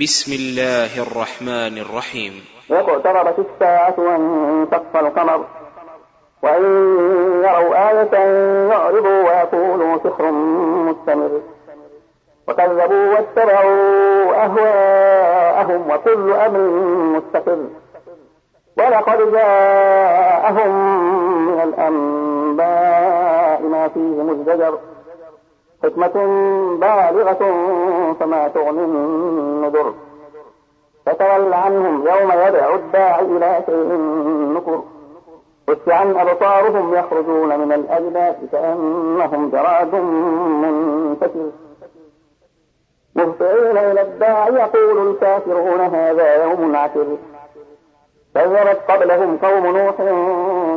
بسم الله الرحمن الرحيم. واقتربت الساعة وانشق القمر. وإن يروا آية يعرضوا ويقولوا سحر مستمر. وكذبوا واتبعوا أهواءهم وكل أمر مستقر. ولقد جاءهم من الأنباء ما فيه مزدجر. حكمة بالغة فما تغني النذر. فتول عنهم يوم يدعو الداعي إلى شيء نكر خش عن أبصارهم يخرجون من الأجداث كأنهم جراد منتشر. مهطعين إلى الداعي يقول الكافرون هذا يوم عسر كذبت قبلهم قوم نوح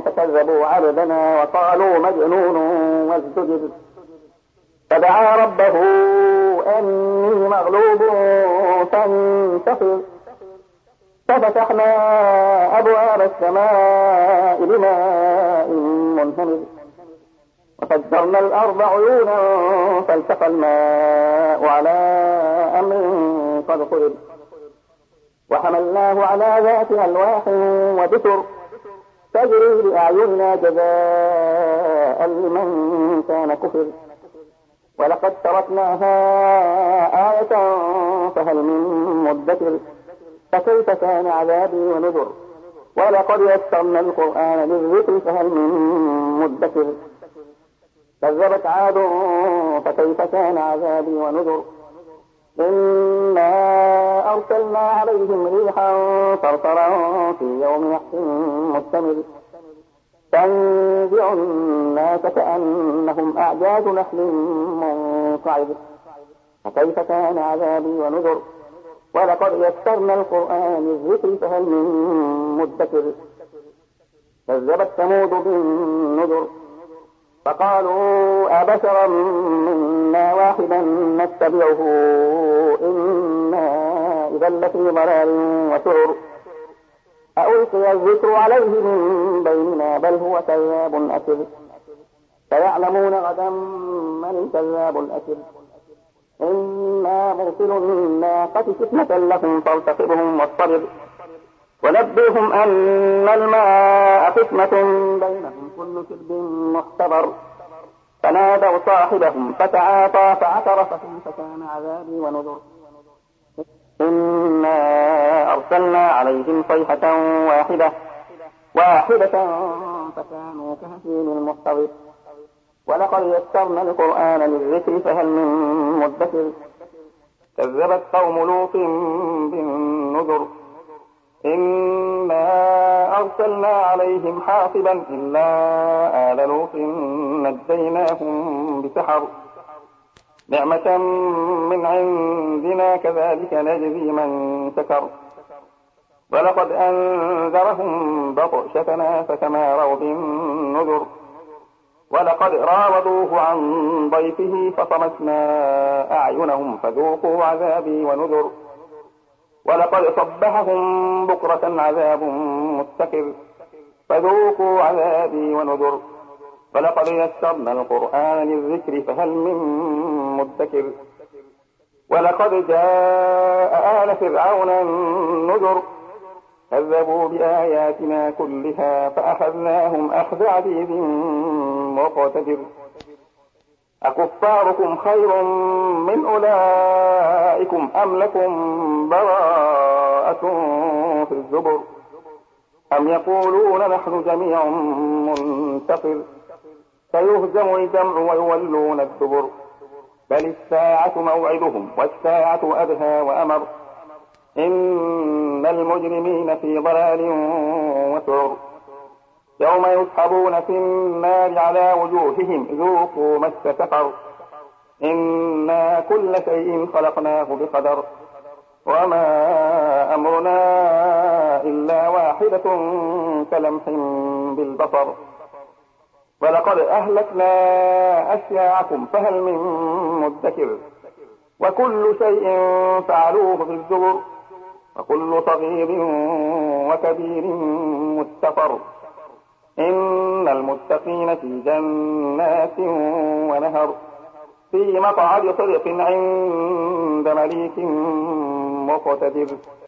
فكذبوا عبدنا وقالوا مجنون وازدجر. فدعا ربه أني مغلوب فانتصر ففتحنا أبواب السماء بماء منهمر. وفجرنا الأرض عيونا فالتقى الماء على أمر قد قدر وحملناه على ذات ألواح ودسر تجري بأعيننا جزاء لمن كان كفر. ولقد تركناها آية فهل من مدكر؟ فكيف كان عذابي ونذر؟ ولقد يسرنا القرآن للذكر فهل من مدكر؟ كذبت عاد فكيف كان عذابي ونذر؟ إنا أرسلنا عليهم ريحا صرصرا في يوم نحس مستمر. تنزع الناس كأنهم أعجاز نخل منقعد. فكيف كان عذابي ونذر؟ ولقد يسرنا القرآن للذكر فهل من مدكر؟ كذبت ثمود بالنذر فقالوا أبشرا منا واحدا نتبعه إنا إذا لفي ضلال وسعر ألقي الذكر عليه من بيننا بل هو كذاب أكر سيعلمون غدا من الكذاب الأكر إنا مرسل الناقة فتنة لكم فارتقبهم واصطبر ونبئهم أن الماء قسمة بينهم كل شرب محتضر فنادوا صاحبهم فتعاطى فعثر فكيف كان عذابي ونذر. إنا أرسلنا عليهم صيحة واحدة. واحدة فكانوا كهشيم المحتضر ولقد يسرنا القرآن للذكر فهل من مدكر. كذبت قوم لوط بالنذر. إنا أرسلنا عليهم حاصبا إلا آل لوط نجيناهم بسحر. نعمة من عندنا كذلك نجزي من شكر. ولقد أنذرهم بطشتنا فتماروا بالنذر ولقد راودوه عن ضيفه فطمسنا أعينهم فذوقوا عذابي ونذر. ولقد صبحهم بكرة عذاب مستقر فذوقوا عذابي ونذر. ولقد يسرنا القرآن للذكر فهل من مدكر. ولقد جاء آل فرعون النذر. كذبوا بآياتنا كلها فأخذناهم أخذ عزيز مقتدر. أكفاركم خير من أولئكم أم لكم براءة في الزبر؟ أم يقولون نحن جميع منتصر سيهزم الجمع ويولون الدبر. بل الساعة موعدهم والساعة أدهى وأمر. إن المجرمين في ضلال وسعر. يوم يسحبون في النار على وجوههم ذوقوا مس سقر. إنا كل شيء خلقناه بقدر. وما أمرنا إلا واحدة كلمح بالبصر. ولقد أهلكنا أشياعكم فهل من مدكر؟ وكل شيء فعلوه في الزبر. وكل صغير وكبير مستقر. إن المتقين في جنات ونهر في مقعد صدق عند مليك مقتدر.